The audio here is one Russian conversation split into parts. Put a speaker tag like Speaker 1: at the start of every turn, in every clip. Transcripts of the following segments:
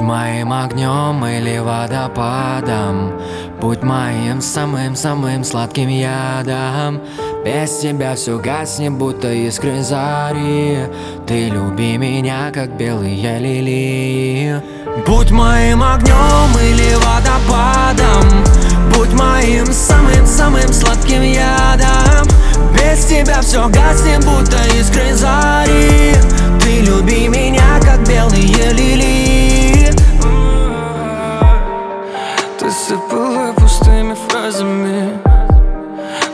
Speaker 1: моим огнем или водопадом Будь моим самым-самым сладким ядом. Без тебя все гаснет, будто искры зари. Ты люби меня, как белые лилии. Будь моим огнем или водопадом Будь моим самым-самым сладким ядом. Без тебя все гаснет, будто искры зари. Ты люби меня, как белые лилии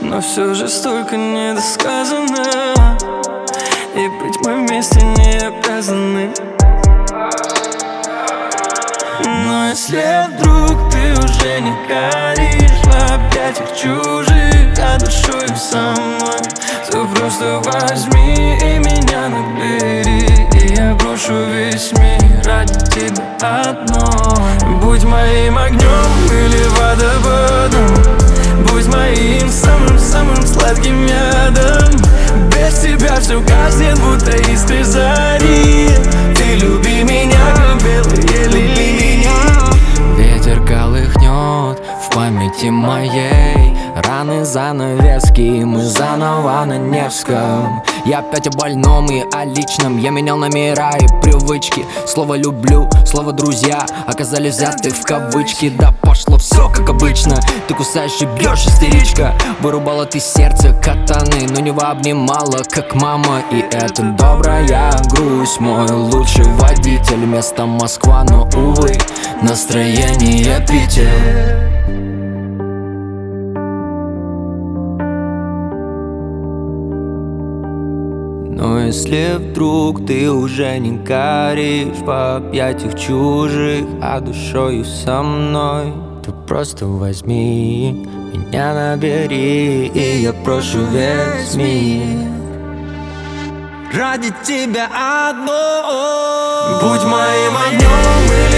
Speaker 2: Но все же столько недосказано. И быть мы вместе не обязаны. Но если вдруг ты уже не горишь В объятиях чужих, а душою со мной То просто возьми и меня набери. И я брошу весь мир ради тебя одной. Будь моим огнем или водопадом Будь моим самым-самым сладким ядом. Без тебя все гаснет, будто искры зари Ты люби меня, как белые лилии.
Speaker 1: Ветер колыхнет в памяти моей Раны занавески, мы заново на Невском. Я опять о больном и о личном Я менял номера и привычки. Слово «люблю», слово «друзья» Оказались взяты в кавычки. Да пошло все как обычно. Ты кусаешь и бьешь, истеричка. Вырубала ты сердце катаны Но не обнимала, как мама. И это добрая грусть Мой лучший водитель. Место Москва, но увы Настроение Питер Если вдруг ты уже не горишь В объятиях чужих, а душою со мной. То просто возьми меня набери И я прошу весь мир Ради тебя одной.
Speaker 2: Будь моим огнем